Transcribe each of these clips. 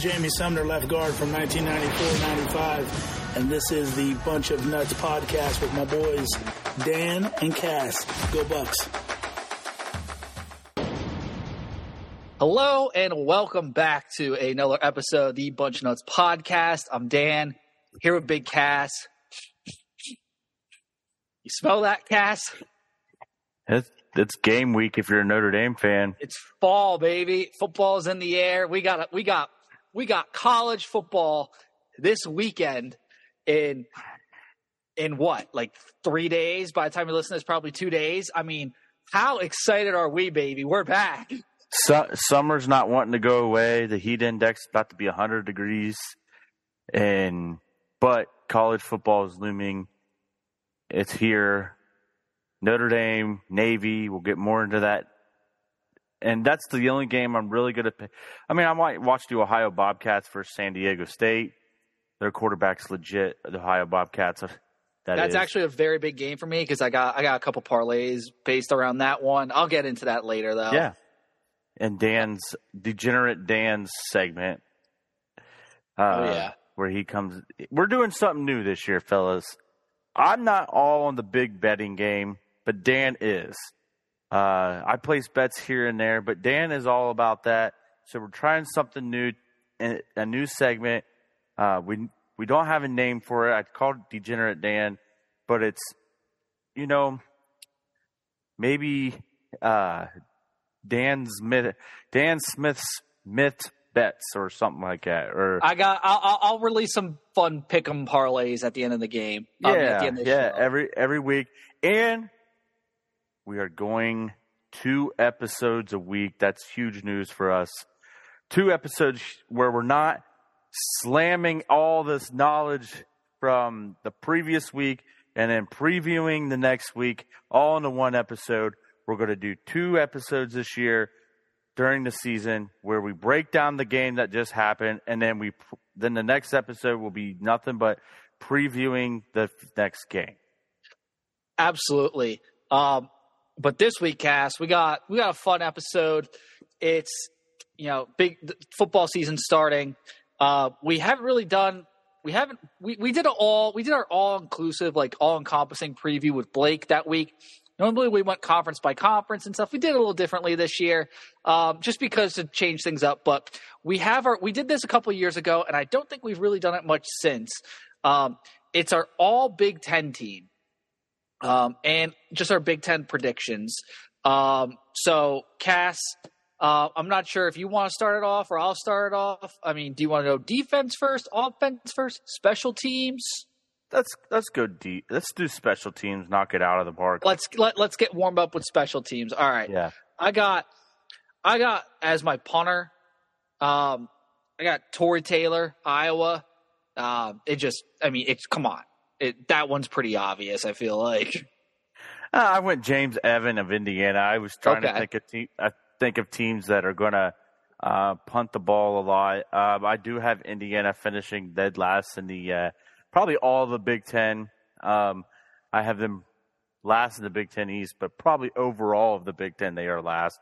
Hey, it's Jamie Sumner, left guard from 1994-95, and this is the Bunch of Nuts podcast with my boys Dan and Cass. Go Bucks! Hello and welcome back to another episode of the Bunch of Nuts podcast. I'm Dan, here with Big Cass. You smell that, Cass? It's, it's game week if you're a Notre Dame fan. It's fall, baby. Football's in the air. We got we got we got college football this weekend in in what like three days. By the time you listen, it's probably two days. I mean, how excited are we, baby? We're back. Su- summer's not wanting to go away. The heat index is about to be 100 degrees, and but college football is looming. It's here. Notre Dame, Navy. We'll get more into that. And that's the only game I'm really good at. pay. I mean, I might watch the Ohio Bobcats versus San Diego State. Their quarterback's legit. The Ohio Bobcats. That That's is. actually a very big game for me because I got I got a couple parlays based around that one. I'll get into that later though. Yeah. And Dan's degenerate Dan's segment. Uh, Oh yeah. Where he comes. We're doing something new this year, fellas. I'm not all on the big betting game, but Dan is. Uh, I place bets here and there, but Dan is all about that. So we're trying something new, a new segment. Uh, we we don't have a name for it. I called it Degenerate Dan, but it's you know maybe uh, Dan's myth, Dan Smith's myth bets or something like that. Or I got. I'll, I'll- release some fun pick'em parlays at the end of the game. At yeah, the end of the yeah, show. every every week, and we are going two episodes a week. That's huge news for us. Two episodes where we're not slamming all this knowledge from the previous week and then previewing the next week all into one episode. We're going to do two episodes this year during the season where we break down the game that just happened and then we then the next episode will be nothing but previewing the next game. Absolutely. Um, but this week, Cass, we got we got a fun episode. It's you know big football season starting. Uh, we haven't really done. We haven't. We, we did all. We did our all inclusive, like all encompassing preview with Blake that week. Normally we went conference by conference and stuff. We did it a little differently this year, um, just because to change things up. But we have our. We did this a couple years ago, and I don't think we've really done it much since. Um, it's our all Big Ten team um, and just our Big Ten predictions. Um, so, Cass, uh, I'm not sure if you want to start it off or I'll start it off. I mean, do you want to go defense first, offense first, special teams? Let's let's go deep. Let's do special teams. Knock it out of the park. Let's let, let's get warmed up with special teams. All right, Yeah. I got I got as my punter. Um, I got Tory Taylor, Iowa. Um, it just, I mean, it's come on, it, that one's pretty obvious. I feel like. Uh, I went James Evan of Indiana. I was trying Okay. to think of te- I think of teams that are going to uh, punt the ball a lot. Um, I do have Indiana finishing dead last in the uh, probably all the Big Ten. Um, I have them last in the Big Ten East, but probably overall of the Big Ten they are last.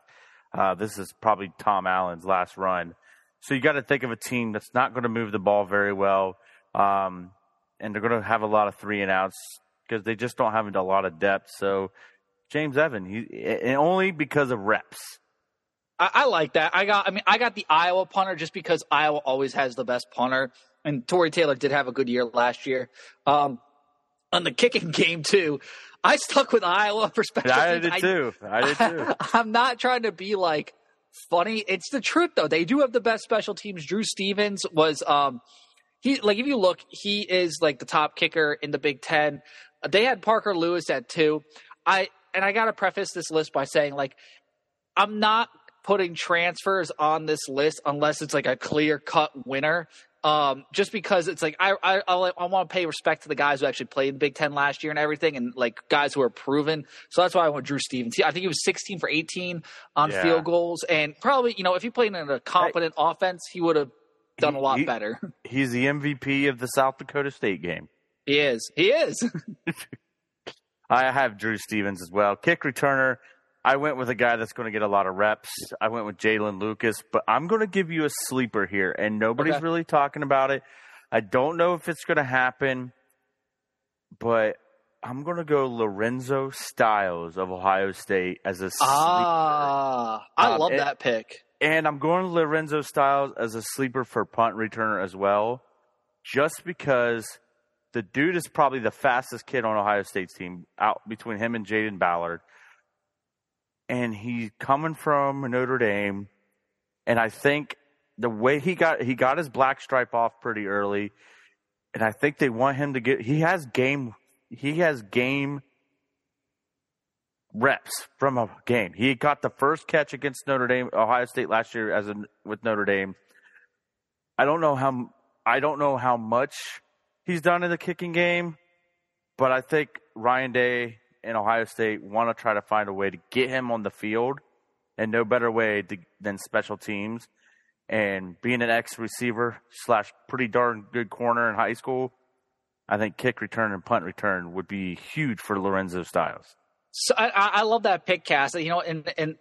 Uh, this is probably Tom Allen's last run. So you got to think of a team that's not going to move the ball very well, um, and they're going to have a lot of three and outs because they just don't have a lot of depth. So James Evan, he and only because of reps. I, I like that. I got. I mean, I got the Iowa punter just because Iowa always has the best punter, and Tory Taylor did have a good year last year. Um, on the kicking game too, I stuck with Iowa for special I did too. I did too. I'm not trying to be like funny. It's the truth though. They do have the best special teams. Drew Stevens was um he like if you look, he is like the top kicker in the Big Ten. They had Parker Lewis at two. I and I gotta preface this list by saying like I'm not putting transfers on this list unless it's like a clear cut winner. Um, just because it's like I I I, I want to pay respect to the guys who actually played the Big Ten last year and everything, and like guys who are proven. So that's why I went Drew Stevens. I think he was 16 for 18 on Yeah. field goals, and probably you know if he played in a competent offense, he would have done a lot He- better. He's the MVP of the South Dakota State game. he is. He is. I have Drew Stevens as well. Kick returner. I went with a guy that's going to get a lot of reps. I went with Jalen Lucas, but I'm going to give you a sleeper here, and nobody's Okay. really talking about it. I don't know if it's going to happen, but I'm going to go Lorenzo Styles of Ohio State as a sleeper. Ah, I Um, love it- that pick. And I'm going Lorenzo Styles as a sleeper for punt returner as well, just because the dude is probably the fastest kid on Ohio State's team out between him and Jaden Ballard. And he's coming from Notre Dame. And I think the way he got he got his black stripe off pretty early. And I think they want him to get he has game he has game reps from a game. He got the first catch against Notre Dame, Ohio State last year as in with Notre Dame. I don't know how I don't know how much he's done in the kicking game, but I think Ryan Day and Ohio State want to try to find a way to get him on the field, and no better way to, than special teams. And being an ex receiver slash pretty darn good corner in high school, I think kick return and punt return would be huge for Lorenzo Styles. So I, I love that pick, Cass. You know, and and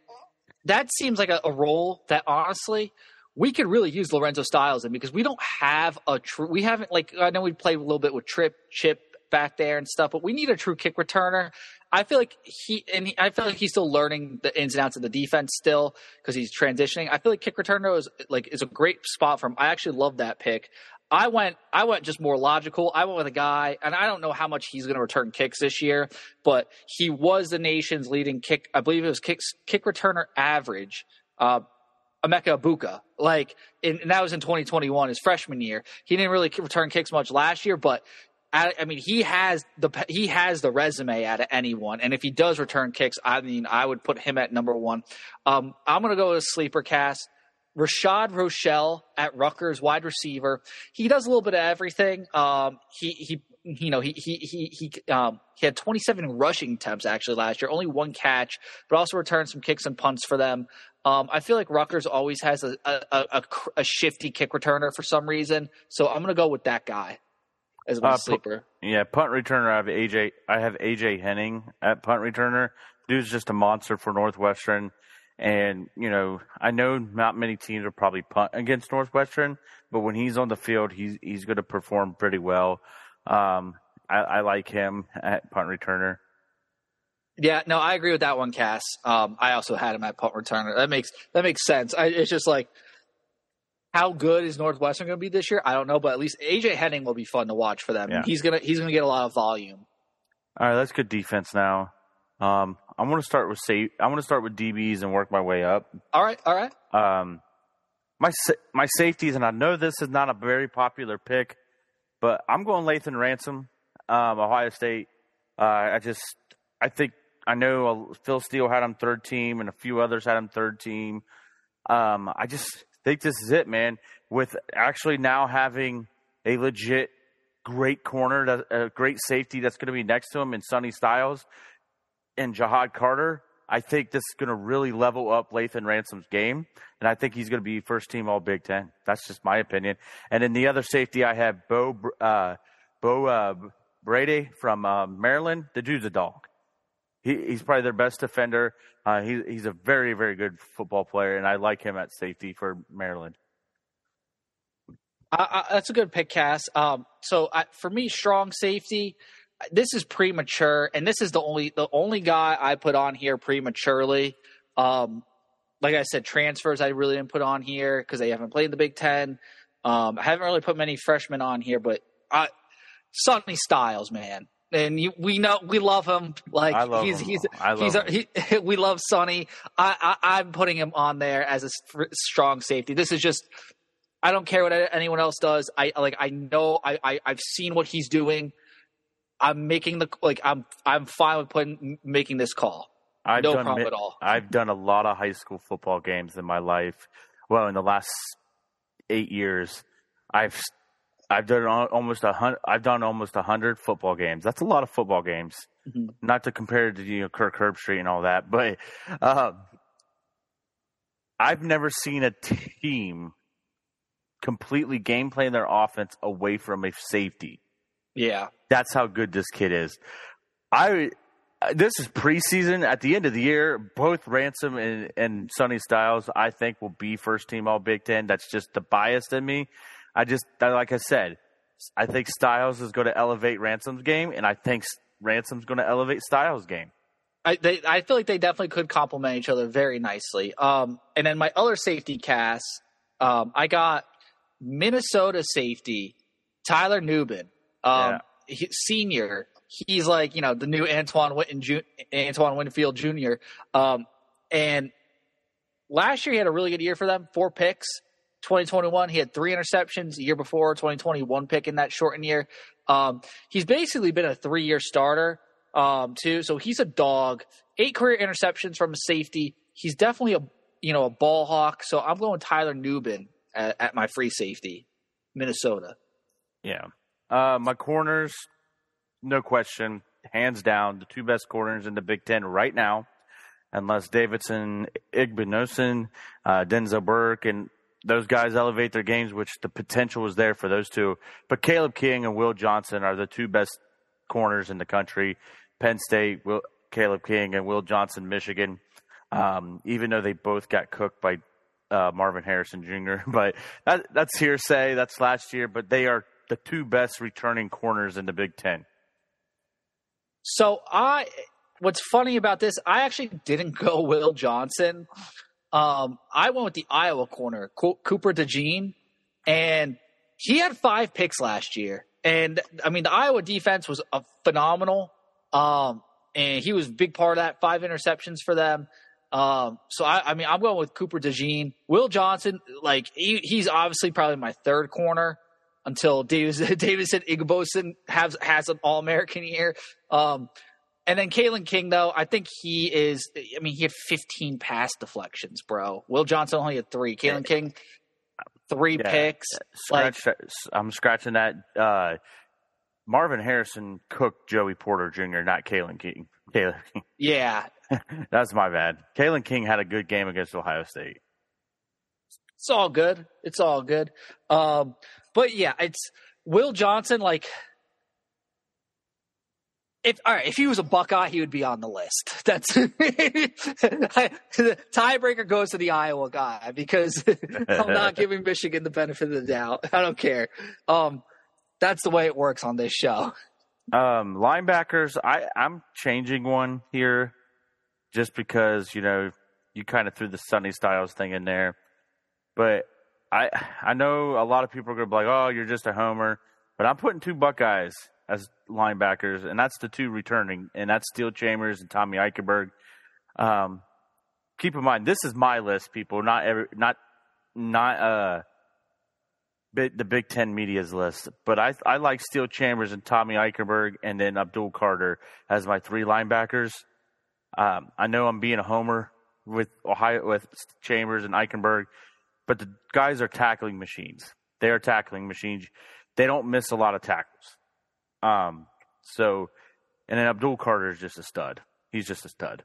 that seems like a, a role that honestly we could really use Lorenzo Styles in because we don't have a true. We haven't like I know we played a little bit with Trip Chip back there and stuff, but we need a true kick returner. I feel like he and he, I feel like he's still learning the ins and outs of the defense still because he's transitioning. I feel like kick returner is like is a great spot for him. I actually love that pick. I went I went just more logical. I went with a guy, and I don't know how much he's going to return kicks this year, but he was the nation's leading kick. I believe it was kick kick returner average. Uh, Emeka Egbuka, like, in, and that was in 2021, his freshman year. He didn't really return kicks much last year, but I, I mean, he has the he has the resume out of anyone, and if he does return kicks, I mean, I would put him at number one. Um, I'm gonna go with sleeper Cass. Rashad Rochelle at Rutgers, wide receiver. He does a little bit of everything. Um, he he you know he he he he um he had 27 rushing attempts actually last year, only one catch, but also returned some kicks and punts for them. Um, I feel like Rutgers always has a a, a, a shifty kick returner for some reason, so I'm gonna go with that guy as my Uh, sleeper. Yeah, punt returner. I have AJ. I have AJ Henning at punt returner. Dude's just a monster for Northwestern, and you know I know not many teams will probably punt against Northwestern, but when he's on the field, he's he's going to perform pretty well. Um, I, I like him at punt returner. Yeah, no, I agree with that one, Cass. Um, I also had him at punt returner. That makes that makes sense. I, it's just like how good is Northwestern going to be this year? I don't know, but at least AJ Henning will be fun to watch for them. Yeah. He's gonna he's gonna get a lot of volume. All right, that's good defense now. Um, I'm going to start with safe. I'm going to start with DBs and work my way up. All right, all right. Um, my my safeties, and I know this is not a very popular pick, but I'm going Lathan Ransom, um, Ohio State. Uh, I just I think I know uh, Phil Steele had him third team, and a few others had him third team. Um, I just think this is it, man. With actually now having a legit great corner, a great safety that's going to be next to him in Sonny Styles and Jahad Carter, I think this is going to really level up Lathan Ransom's game, and I think he's going to be first team All Big Ten. That's just my opinion. And in the other safety, I have Beau uh, Beau uh, Brade from uh, Maryland. The dude's a dog. He, he's probably their best defender. Uh, he, he's a very very good football player, and I like him at safety for Maryland. That's a good pick, Cass. Um, so I, for me, strong safety. This is premature, and this is the only the only guy I put on here prematurely. Um, like I said, transfers I really didn't put on here because they haven't played the Big Ten. Um, I haven't really put many freshmen on here, but I, Sonny Styles, man, and you, we know we love him. Like I love he's him. he's I love he's a, he, we love Sonny. I, I I'm putting him on there as a strong safety. This is just I don't care what anyone else does. I like I know I, I I've seen what he's doing. I'm making the like I'm I'm fine with putting making this call. I've No done problem at all. I've done a lot of high school football games in my life. Well, in the last eight years, I've I've done almost a hundred. I've done almost a hundred football games. That's a lot of football games. Mhm. Not to compare to you know Kirk Herbstreit and all that, but um, I've never seen a team completely game plan their offense away from a safety. Yeah, That's how good this kid is. I uh, this is preseason. At the end of the year, both Ransom and, and Sonny Styles, I think, will be first team All Big Ten. That's just the bias in me. I just, like I said, I think Styles is going to elevate Ransom's game, and I think Ransom's going to elevate Styles' game. I they, I feel like they definitely could complement each other very nicely. Um, and then my other safety Cass, um, I got Minnesota safety Tyler Nubin, um, yeah. he, senior. He's like you know the new Antoine Winton, Ju- Antoine Winfield Jr. Um, and last year he had a really good year for them, four picks. 2021 he had three interceptions. The year before 2021 pick in that shortened year. Um, he's basically been a three year starter um, too. So he's a dog. Eight career interceptions from a safety. He's definitely a you know a ball hawk. So I'm going Tyler Nubin at, at my free safety, Minnesota. Yeah, uh, my corners, no question, hands down, the two best corners in the Big Ten right now. Unless Davison, Igbinosun, uh, Denzel Burke, and those guys elevate their games, which the potential is there for those two. But Kalen King and Will Johnson are the two best corners in the country. Penn State, Will, Kalen King, and Will Johnson, Michigan. Um, even though they both got cooked by uh, Marvin Harrison Jr., but that, that's hearsay. That's last year, but they are the two best returning corners in the Big Ten. So I, what's funny about this, I actually didn't go Will Johnson. Um, I went with the Iowa corner, Cooper DeJean, and he had five picks last year. And I mean, the Iowa defense was phenomenal. Um, and he was a big part of that. Five interceptions for them. Um, so I, I mean, I'm going with Cooper DeJean. Will Johnson, like he, he's obviously probably my third corner until Davis, Davison Igbinosun has has an All American year. Um, and then Kalen King, though, I think he is. I mean, he had 15 pass deflections, bro. Will Johnson only had three. Kalen King, three yeah. picks. Scratch, like, I'm scratching that. Uh, Marvin Harrison cooked Joey Porter Jr., not Kalen King. Kalen King. Yeah. That's my bad. Kalen King had a good game against Ohio State. It's all good. It's all good. Um, but yeah, it's Will Johnson, like if all right, if he was a Buckeye, he would be on the list. That's the tiebreaker goes to the Iowa guy because I'm not giving Michigan the benefit of the doubt. I don't care. Um, that's the way it works on this show. Um, linebackers, I I'm changing one here, just because you know you kind of threw the Sonny Styles thing in there, but I I know a lot of people are gonna be like, oh, you're just a homer, but I'm putting two Buckeyes as linebackers, and that's the two returning, and that's Steele Chambers and Tommy Eichenberg. Um, keep in mind, this is my list, people, not every, not, not uh, the Big Ten media's list. But I, I like Steele Chambers and Tommy Eichenberg, and then Abdul Carter as my three linebackers. Um, I know I'm being a homer with Ohio with Chambers and Eichenberg, but the guys are tackling machines. They are tackling machines. They don't miss a lot of tackles. Um, so, and then Abdul Carter is just a stud. He's just a stud.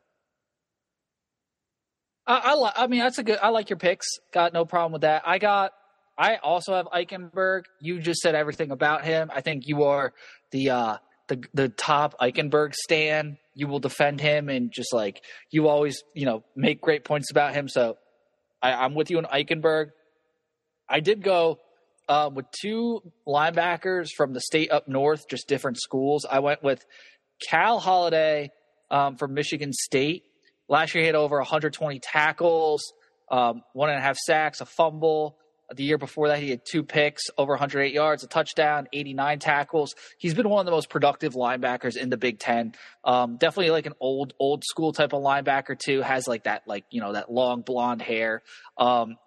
I, I, li- I mean, that's a good. I like your picks. Got no problem with that. I got. I also have Eichenberg. You just said everything about him. I think you are the uh, the the top Eichenberg stan. You will defend him and just like you always, you know, make great points about him. So I, I'm with you on Eichenberg. I did go uh, with two linebackers from the state up north, just different schools. I went with Cal Haladay um, from Michigan State. Last year, he had over 120 tackles, um, one and a half sacks, a fumble. The year before that, he had two picks, over 108 yards, a touchdown, 89 tackles. He's been one of the most productive linebackers in the Big Ten. Um, definitely like an old, old school type of linebacker too. Has like that, like you know, that long blonde hair. Um,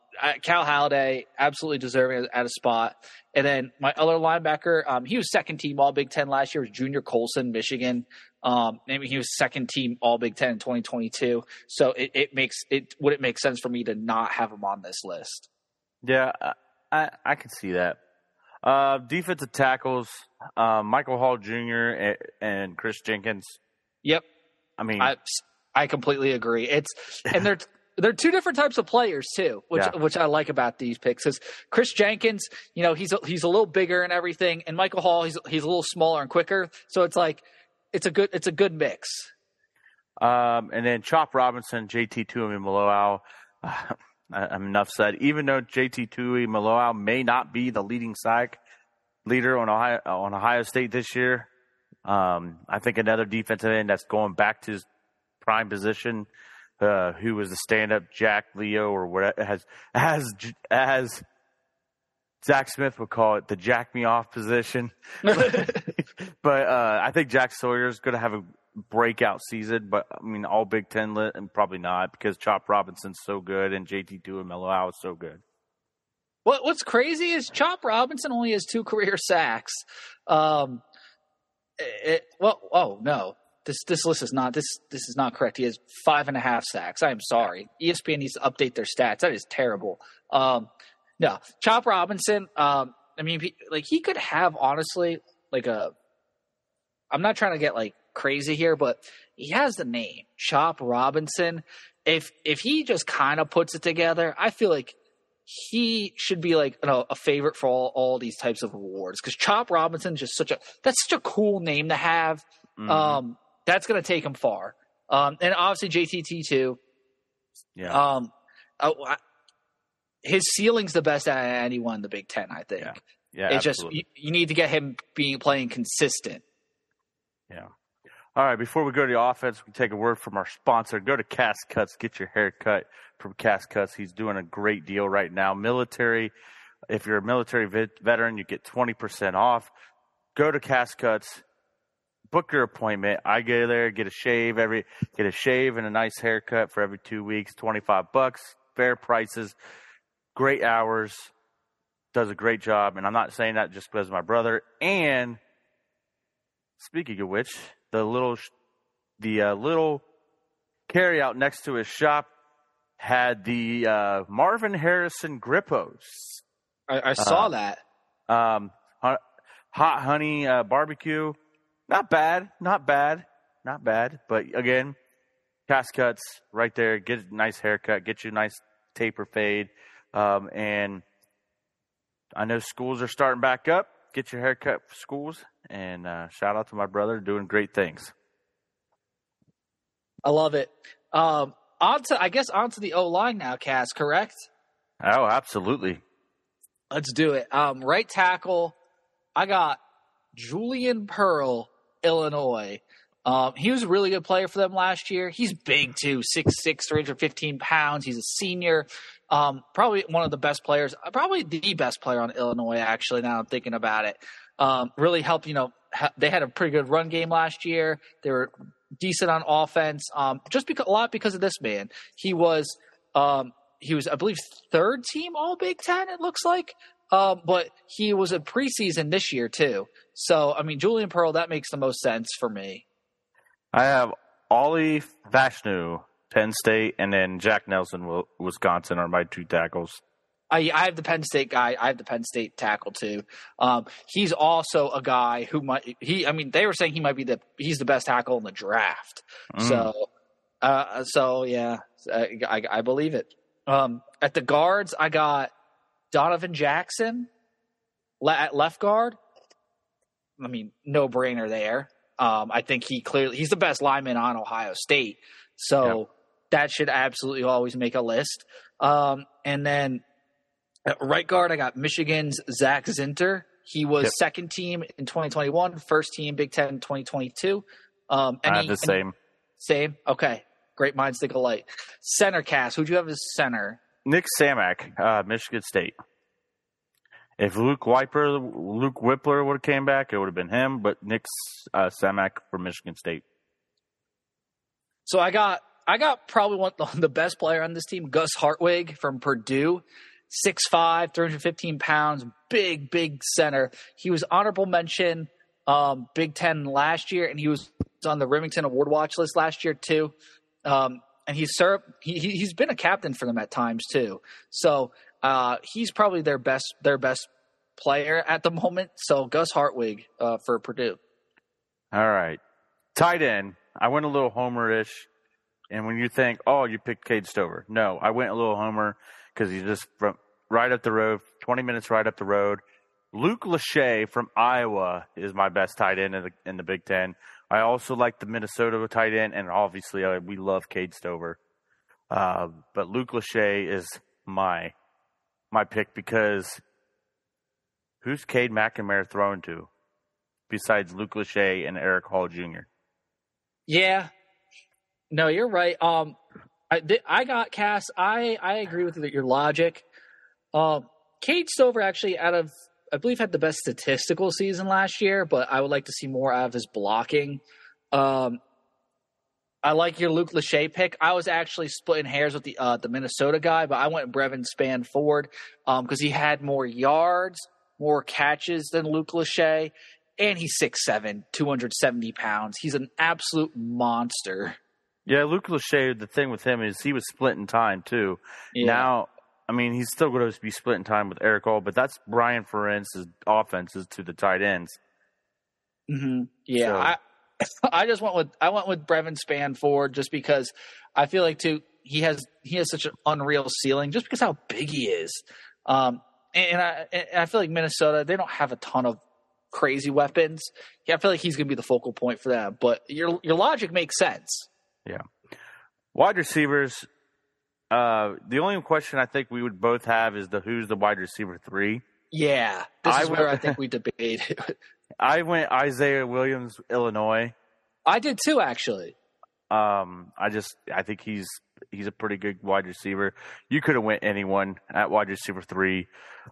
Cal Haladay, absolutely deserving at a spot. And then my other linebacker, um, he was second team All Big Ten last year. Was Junior Colson, Michigan. Um, maybe he was second team All Big Ten in 2022. So it, it makes it would it make sense for me to not have him on this list? Yeah, I I can see that. Uh, defensive tackles, uh, Michael Hall Jr. and, and Chris Jenkins. Yep. I mean, I, I completely agree. It's and they're they're two different types of players too, which yeah. which I like about these picks. Is Chris Jenkins, you know, he's a, he's a little bigger and everything, and Michael Hall, he's he's a little smaller and quicker. So it's like it's a good it's a good mix. Um, and then Chop Robinson, JT Tuimoloau. Uh, enough said. Even though JT Tuimoloau may not be the leading sack leader on Ohio on Ohio State this year, um, I think another defensive end that's going back to his prime position, uh, who was the stand-up Jack Leo or what has as as Zach Smith would call it the jack me off position. but uh, I think Jack Sawyer is going to have a breakout season. But I mean, all Big Ten lit and probably not because Chop Robinson's so good and JT Tuimoloau is so good. What What's crazy is Chop Robinson only has two career sacks. Um, it, well, oh no, this this list is not this this is not correct. He has five and a half sacks. I am sorry. ESPN needs to update their stats. That is terrible. Um, no, Chop Robinson. Um, I mean, like he could have honestly like a. I'm not trying to get like crazy here, but he has the name Chop Robinson. If if he just kind of puts it together, I feel like he should be like you know, a favorite for all, all these types of awards because Chop Robinson is just such a that's such a cool name to have. Mm-hmm. Um, that's going to take him far. Um, and obviously JTT too. Yeah. Um, I, I, his ceiling's the best at anyone in the Big Ten. I think. Yeah. Yeah. It's just you, you, need to get him being playing consistent. Yeah. All right. Before we go to the offense, we take a word from our sponsor. Go to Cass Cuts. Get your hair cut from Cass Cuts. He's doing a great deal right now. Military. If you're a military vet- veteran, you get 20% off. Go to Cass Cuts book your appointment. I go there, get a shave every, get a shave and a nice haircut for every two weeks, 25 bucks, fair prices, great hours, does a great job. And I'm not saying that just because my brother. And speaking of which, the little, the uh, little carry out next to his shop had the uh, Marvin Harrison Grippos. I, I saw uh, that. Um, hot honey uh, barbecue not bad, not bad, not bad. But again, Cass Cuts right there. Get a nice haircut. Get you a nice taper fade. Um, and I know schools are starting back up. Get your haircut for schools. And uh, shout out to my brother doing great things. I love it. Um, on to, I guess, onto the O line now, Cass, correct? Oh, absolutely. Let's do it. Um, right tackle, I got Julian Pearl Illinois. Um, he was a really good player for them last year. He's big too, 6'6", 315 pounds. He's a senior. Um, probably one of the best players, probably the best player on Illinois, actually, now I'm thinking about it. Um, really helped, you know, ha- they had a pretty good run game last year. They were decent on offense, um, just because, a lot because of this man. He was, um, he was, I believe, third team All Big Ten, it looks like. Um, but he was a preseason this year too. So I mean, Julian Pearl that makes the most sense for me. I have Olu Fashanu, Penn State, and then Jack Nelson, Wisconsin, are my two tackles. I, I have the Penn State guy. I have the Penn State tackle too. Um, he's also a guy who might. He, I mean, they were saying he might be the he's the best tackle in the draft. Mm. So, uh, so yeah, I, I, I believe it. Um, at the guards, I got Donovan Jackson at left guard. I mean, no brainer there. Um, I think he clearly he's the best lineman on Ohio State, so yep. that should absolutely always make a list. Um, and then at right guard, I got Michigan's Zak Zinter. He was yep. second team in 2021, first team Big Ten in 2022. Um, any, uh, the same. Same. Okay. Great minds think alike. Center Cass. Who'd you have as center? Nick Samac, uh, Michigan State. If Luke Wiper, Luke Wypler would have came back, it would have been him. But Nick uh, Samac from Michigan State. So I got I got probably one the best player on this team, Gus Hartwig from Purdue. 6'5", 315 pounds, big, big center. He was honorable mention um, Big Ten last year, and he was on the Rimington Award watch list last year too. Um, and he's served. He, he's been a captain for them at times too. So uh, he's probably their best their best player at the moment. So Gus Hartwig uh, for Purdue. All right, tight end. I went a little homerish, and when you think, oh, you picked Cade Stover, no, I went a little homer because he's just from right up the road, twenty minutes right up the road. Luke Lachey from Iowa is my best tight end in the, in the Big Ten. I also like the Minnesota tight end, and obviously uh, we love Cade Stover. Uh, but Luke Lachey is my my pick because who's Cade McNamara thrown to besides Luke Lachey and Erick All Jr.? Yeah, no, you're right. Um, I I got Cass. I I agree with your logic. Um, Cade Stover actually out of I believe had the best statistical season last year, but I would like to see more out of his blocking. Um, I like your Luke Lachey pick. I was actually splitting hairs with the uh, the Minnesota guy, but I went Brevyn Spann-Ford because um, he had more yards, more catches than Luke Lachey, and he's 6'7", 270 pounds. He's an absolute monster. Yeah, Luke Lachey. The thing with him is he was splitting time too. Yeah. Now I mean, he's still going to be splitting time with Erick All, but that's Brian Ferentz's offenses to the tight ends. Mm-hmm. Yeah, so. I I just went with I went with Brevyn Spann-Ford just because I feel like too he has he has such an unreal ceiling just because how big he is. Um, and, I and I feel like Minnesota they don't have a ton of crazy weapons. Yeah, I feel like he's going to be the focal point for that. But your your logic makes sense. Yeah. Wide receivers, uh, the only question I think we would both have is the who's the wide receiver three. Yeah, this I is went, where I think we debate. I went Isaiah Williams, Illinois. I did too, actually. Um, I just I think he's he's a pretty good wide receiver. You could have went anyone at wide receiver three.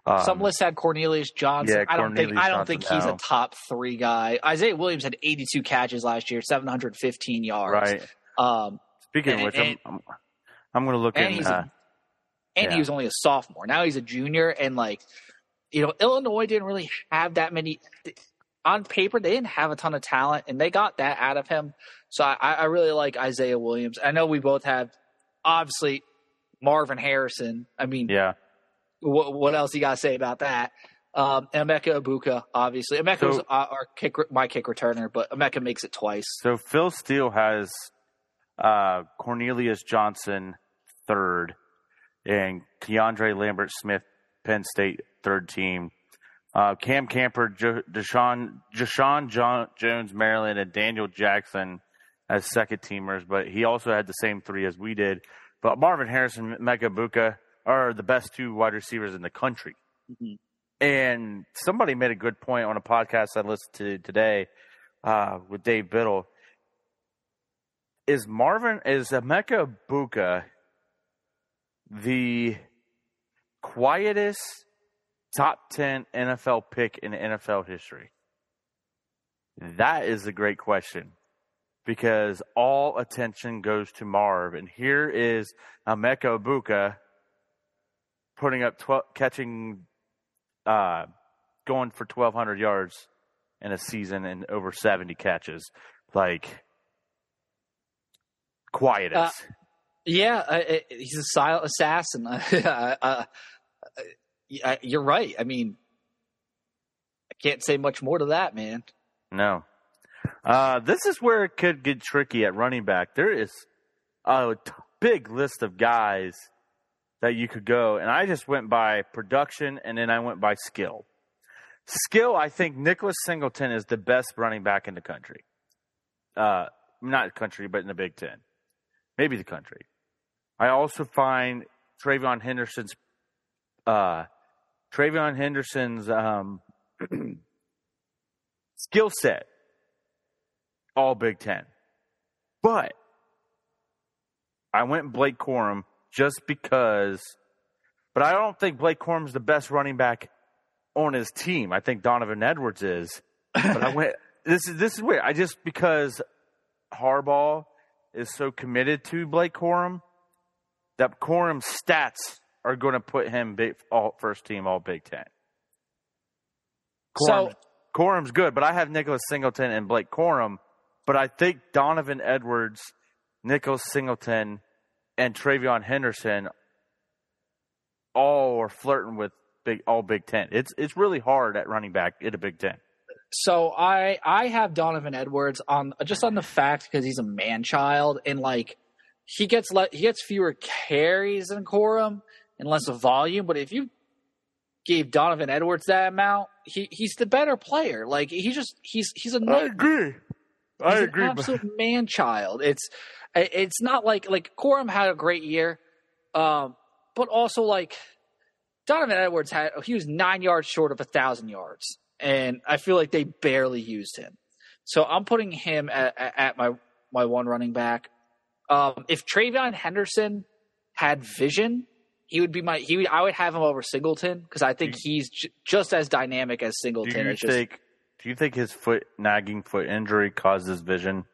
Um, Some lists had Cornelius Johnson. Yeah, I don't Cornelius think I don't think he's a top three guy. Isaiah Williams had 82 catches last year, 715 yards. Right. Um, Speaking and, of which, and, I'm, I'm I'm going to look and in. Uh, and yeah. he was only a sophomore. Now he's a junior, and like, you know, Illinois didn't really have that many. On paper, they didn't have a ton of talent, and they got that out of him. So I, I really like Isaiah Williams. I know we both have, obviously, Marvin Harrison. I mean, yeah. What, what else you got to say about that? Um, Emeka Egbuka, obviously. Emeka so, was our kick, my kick returner, but Emeka makes it twice. So Phil Steele has uh, Cornelius Johnson, third, and Keandre Lambert Smith, Penn State, third team. Uh, Cam Camper, J- Deshaun, Deshaun John, Jones, Maryland, and Daniel Jackson as second teamers, but he also had the same three as we did. But Marvin Harrison, Emeka Egbuka are the best two wide receivers in the country. Mm-hmm. And somebody made a good point on a podcast I listened to today uh, with Dave Biddle. Is Marvin is Emeka Egbuka the quietest top 10 NFL pick in NFL history? That is a great question because all attention goes to Marv. And here is Emeka Egbuka putting up 12, catching, uh, going for 1,200 yards in a season and over 70 catches. Like, quietest. Uh, yeah, uh, he's a silent assassin. uh, uh, you're right. I mean, I can't say much more to that, man. No. Uh, this is where it could get tricky at running back. There is a t- big list of guys that you could go, and I just went by production and then I went by skill. Skill, I think Nicholas Singleton is the best running back in the country. Uh, not country, but in the Big Ten, maybe the country. I also find TreVeyon Henderson's uh, TreVeyon Henderson's um, skill set all Big Ten, but I went Blake Corum just because. But I don't think Blake Corum's the best running back on his team. I think Donovan Edwards is. But I went. This is this is weird. I just because Harbaugh is so committed to Blake Corum that Corum's stats are going to put him big, all first team All Big Ten. Corum, so Corum's good, but I have Nicholas Singleton and Blake Corum. But I think Donovan Edwards, Nicholas Singleton, and TreVeyon Henderson all are flirting with big all Big Ten. It's it's really hard at running back in a Big Ten. So I I have Donovan Edwards on just on the fact because he's a man child and like he gets le- he gets fewer carries than Corum and less volume. But if you gave Donovan Edwards that amount, he he's the better player. Like he just he's he's a I agree. I He's agree. Absolute man child. It's it's not like like Corum had a great year, um, but also like Donovan Edwards had he was nine yards short of a thousand yards, and I feel like they barely used him. So I'm putting him at, at- my my one running back. Um, if TreVeyon Henderson had vision, he would be my he. Would, I would have him over Singleton because I think he's j- just as dynamic as Singleton. do you just- think? Do you think his foot nagging foot injury caused his vision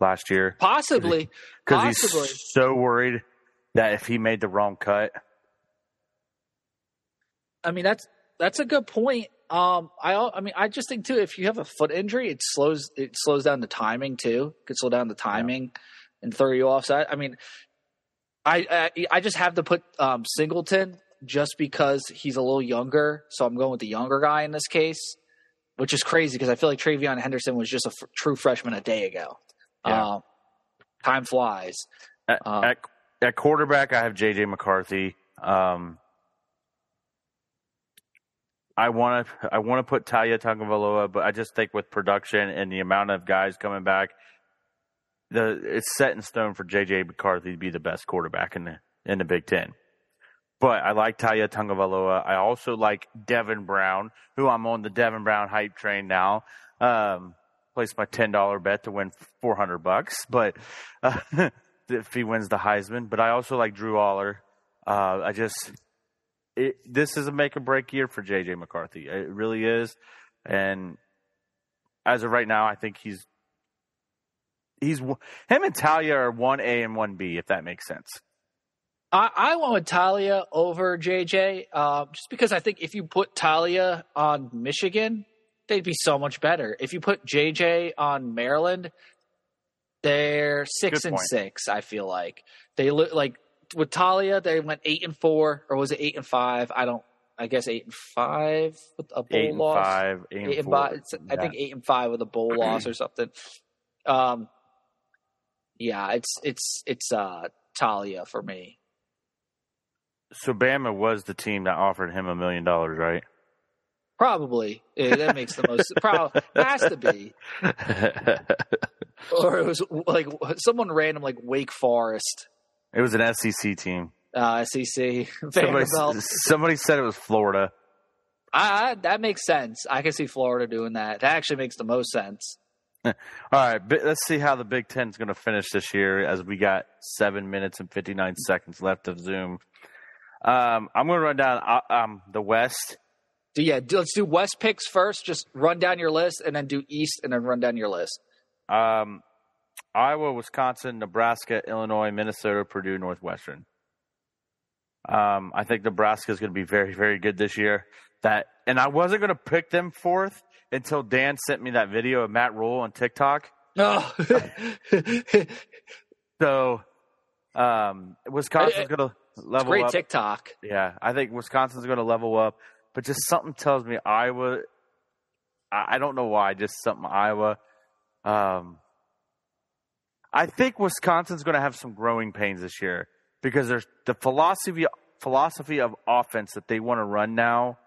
last year? possibly, Because possibly. he's so worried that if he made the wrong cut, I mean that's that's a good point. Um, I I mean I just think too if you have a foot injury, it slows it slows down the timing too. It could slow down the timing and throw you off. So I, I mean, I, I I just have to put um, Singleton just because he's a little younger. So I'm going with the younger guy in this case, which is crazy because I feel like TreVeyon Henderson was just a f- true freshman a day ago. Yeah. Um, time flies. At, Um, at, at quarterback, I have JJ McCarthy. Um, I want to I want to put Talia Tagovailoa, but I just think with production and the amount of guys coming back, the it's set in stone for JJ McCarthy to be the best quarterback in the in the Big Ten. But I like Talia Tagovailoa. I also like Devin Brown, who I'm on the Devin Brown hype train now. Um, placed my ten dollar bet to win four hundred bucks, but uh, if he wins the Heisman. But I also like Drew Allar. Uh, I just it, this is a make or break year for JJ McCarthy. It really is, and as of right now, I think he's he's him and Talia are one A and one B, if that makes sense. I, I went with Talia over JJ, uh, just because I think if you put Talia on Michigan, they'd be so much better. If you put JJ on Maryland, they're six Good and point. six. I feel like they look like with Talia, they went eight and four, or was it eight and five? I don't. I guess eight and five with a bowl Eight and loss. five, eight and and four. five. It's, I think eight and five with a bowl loss or something. Um, yeah, it's it's it's uh Talia for me. So Bama was the team that offered him a million dollars, right? Probably. Yeah, that makes the most. Probably has to be. Or it was like someone random, like Wake Forest, it was an SEC team. uh, SEC, Somebody, somebody said it was Florida. I, I, that makes sense. I can see Florida doing that. That actually makes the most sense. All right, let's see how the Big Ten is going to finish this year as we got seven minutes and 59 seconds left of Zoom. Um, I'm going to run down uh, um, the West. Do yeah, let's do West picks first. Just run down your list, and then do East, and then run down your list. Um, Iowa, Wisconsin, Nebraska, Illinois, Minnesota, Purdue, Northwestern. Um, I think Nebraska is going to be very, very good this year. That, and I wasn't going to pick them fourth until Dan sent me that video of Matt Rhule on TikTok. Oh, So, um, Wisconsin's going to level great up. Great TikTok. Yeah, I think Wisconsin's going to level up, but just something tells me Iowa. I, I don't know why, just something Iowa. Um, I think Wisconsin's going to have some growing pains this year because there's the philosophy philosophy of offense that they want to run now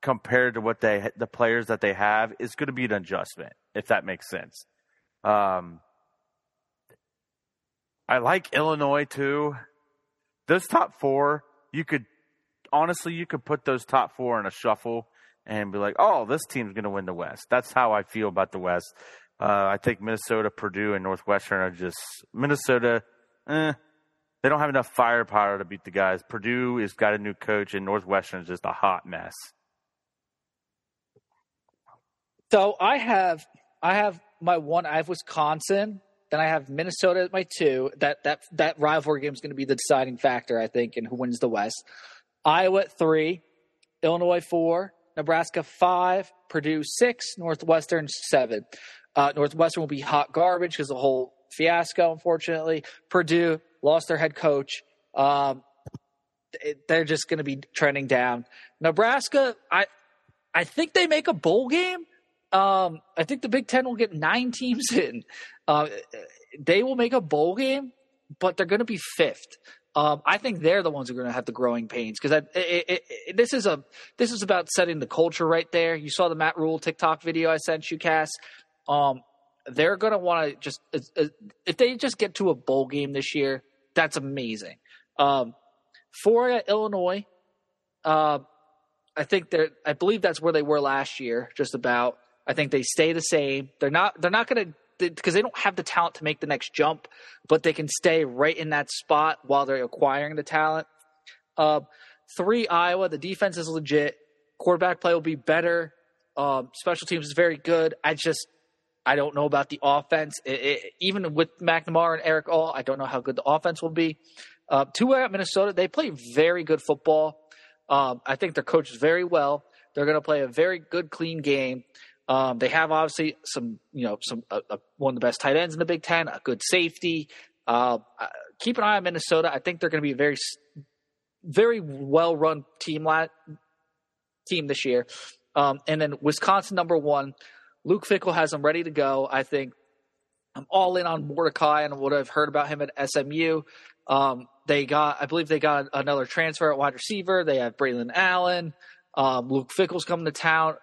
compared to what they the players that they have is going to be an adjustment if that makes sense. Um, I like Illinois too. Those top four, you could honestly you could put those top four in a shuffle and be like, oh, this team's going to win the West. That's how I feel about the West. Uh, I think Minnesota, Purdue, and Northwestern are just Minnesota. Eh, they don't have enough firepower to beat the guys. Purdue has got a new coach, and Northwestern is just a hot mess. So I have I have my one. I have Wisconsin. Then I have Minnesota at my two. That that that rivalry game is going to be the deciding factor, I think, in who wins the West. Iowa at three, Illinois four, Nebraska five, Purdue six, Northwestern seven. Uh, Northwestern will be hot garbage because the whole fiasco, unfortunately. Purdue lost their head coach. Um, it- they're just going to be trending down. Nebraska, I I think they make a bowl game. Um, I think the Big Ten will get nine teams in. Uh, they will make a bowl game, but they're going to be fifth. Um, I think they're the ones who are going to have the growing pains because this is a this is about setting the culture right there. You saw the Matt Rhule TikTok video I sent you, Cass. Um, they're going to want to just if they just get to a bowl game this year, that's amazing. Um, for Illinois, uh, I think they're. I believe that's where they were last year, just about. I think they stay the same. They're not. They're not going to because they don't have the talent to make the next jump, but they can stay right in that spot while they're acquiring the talent. Uh, three Iowa. The defense is legit. Quarterback play will be better. Um, special teams is very good. I just I don't know about the offense. It, it, even with McNamara and Erick All, I don't know how good the offense will be. Uh, two at Minnesota, they play very good football. Um, I think they're coached very well. They're going to play a very good, clean game. Um, they have obviously some, you know, some uh, uh, one of the best tight ends in the Big Ten, a good safety. Uh keep an eye on Minnesota. I think they're going to be a very, very well run team la- team this year. Um, and then Wisconsin number one, Luke Fickell has them ready to go. I think I'm all in on Mordecai and what I've heard about him at SMU. Um, they got, I believe they got another transfer at wide receiver. They have Braylon Allen. Um, Luke Fickell's coming to town.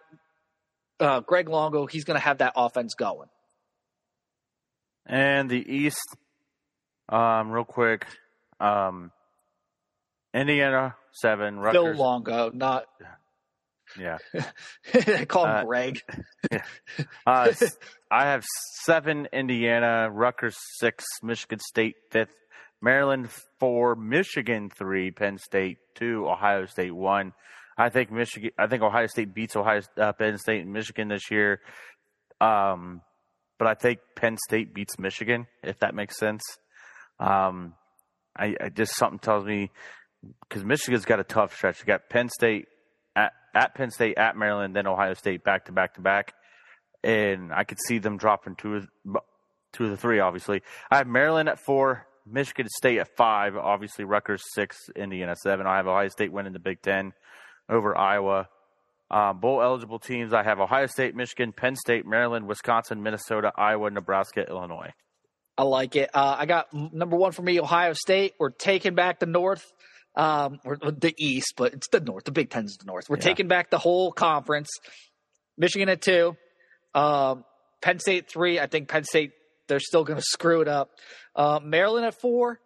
Uh, Greg Longo, he's going to have that offense going. And the East, um, real quick, um, Indiana seven. Rutgers. Phil Longo, not. Yeah. I call him uh, Greg. yeah. Uh, I have seven Indiana, Rutgers six, Michigan State fifth, Maryland four, Michigan three, Penn State two, Ohio State one. I think Michigan. I think Ohio State beats Ohio uh, Penn State and Michigan this year. Um, but I think Penn State beats Michigan if that makes sense. Um, I, I just something tells me because Michigan's got a tough stretch. You got Penn State at, Penn State, at Maryland, then Ohio State back to back to back, and I could see them dropping two of two of the three. Obviously, I have Maryland at four, Michigan State at five, obviously Rutgers six, Indiana seven. I have Ohio State winning the Big Ten over Iowa. Um, bowl eligible teams I have Ohio State, Michigan, Penn State, Maryland, Wisconsin, Minnesota, Iowa, Nebraska, Illinois. I like it. Uh, I got number one for me, Ohio State. We're taking back the North, um, or the East, but it's the North. The Big Ten's the North. We're yeah. taking back the whole conference. Michigan at two, um, Penn State three. I think Penn State they're still going to screw it up. Uh, Maryland at four.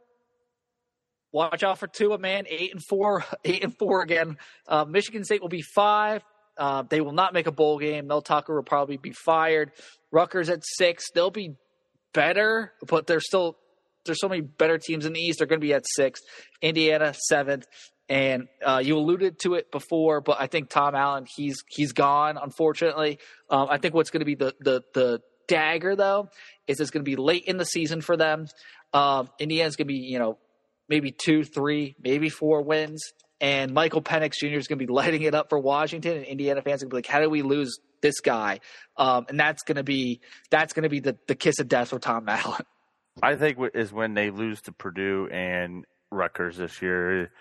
Watch out for two Tua, man. Eight and four, eight and four again. Uh, Michigan State will be five. Uh, they will not make a bowl game. Mel Tucker will probably be fired. Rutgers at six. They'll be better, but they're still there's so many better teams in the East. They're going to be at sixth. Indiana seventh. And uh, you alluded to it before, but I think Tom Allen he's he's gone. Unfortunately, um, I think what's going to be the the the dagger though is it's going to be late in the season for them. Um, Indiana's going to be, you know, maybe two, three, maybe four wins. And Michael Penix Jr. is going to be lighting it up for Washington, and Indiana fans are going to be like, "How do we lose this guy?" Um, and that's going to be that's going to be the, the kiss of death for Tom Allen. I think is when they lose to Purdue and Rutgers this year.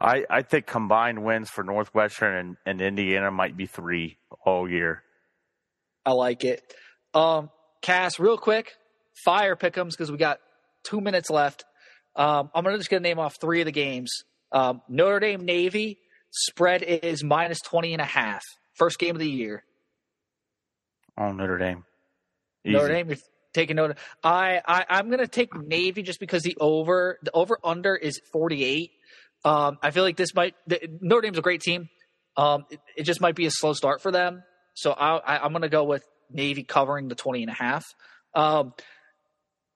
I, I think combined wins for Northwestern and, and Indiana might be three all year. I like it. Um, Cass, real quick, fire pickums because we got two minutes left. Um, I'm gonna just gonna name off three of the games. Um, Notre Dame Navy spread is minus 20 and a half. First game of the year. Oh, Notre Dame. Easy. Notre Dame, taking Notre. I, I I'm gonna take Navy just because the over the over under is 48. Um, I feel like this might the, Notre Dame's a great team. Um, it, it, just might be a slow start for them. So I, I, I'm gonna go with Navy covering the 20 and a half. Um,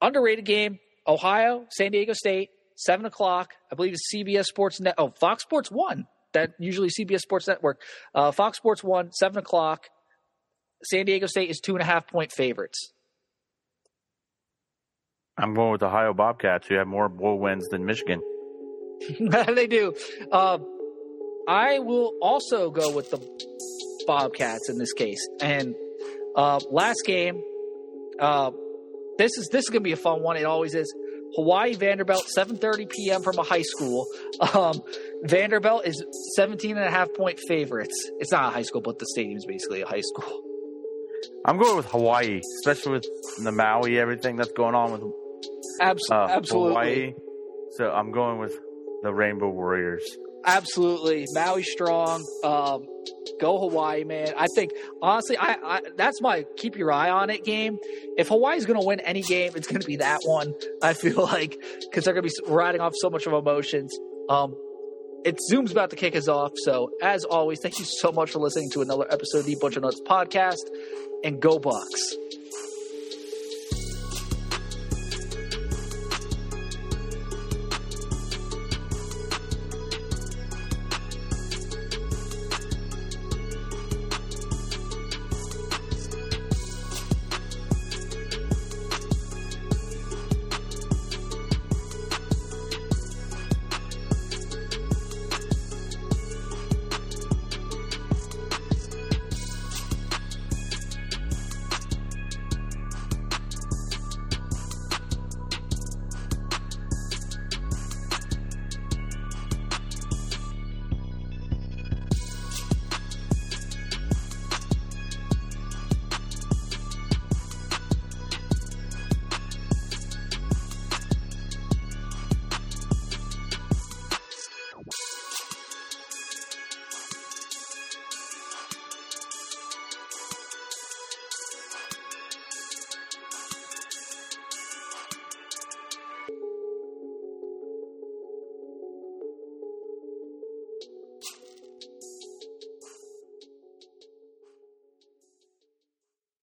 underrated game, Ohio, San Diego State, 7 o'clock. I believe it's CBS Sports Net. Oh, Fox Sports 1. That usually CBS Sports Network. Uh, Fox Sports 1, 7 o'clock. San Diego State is two and a half point favorites. I'm going with the Ohio Bobcats, who have more bowl wins than Michigan. they do. Uh, I will also go with the Bobcats in this case. And uh, last game, uh, this is this is gonna be a fun one. It always is. Hawaii Vanderbilt, 7:30 p.m. from a high school. Um, Vanderbilt is 17 and a half point favorites. It's not a high school, but the stadium is basically a high school. I'm going with Hawaii, especially with the Maui, everything that's going on with Abs- uh, absolutely. Hawaii. So I'm going with the Rainbow Warriors. Absolutely, Maui strong. Um, Go Hawaii, man. I think honestly, I, I that's my keep your eye on it game. If Hawaii's going to win any game, it's going to be that one. I feel like because they're going to be riding off so much of emotions. Um, it's Zoom's about to kick us off. So as always, thank you so much for listening to another episode of the Bunch of Nuts podcast. And go Bucks.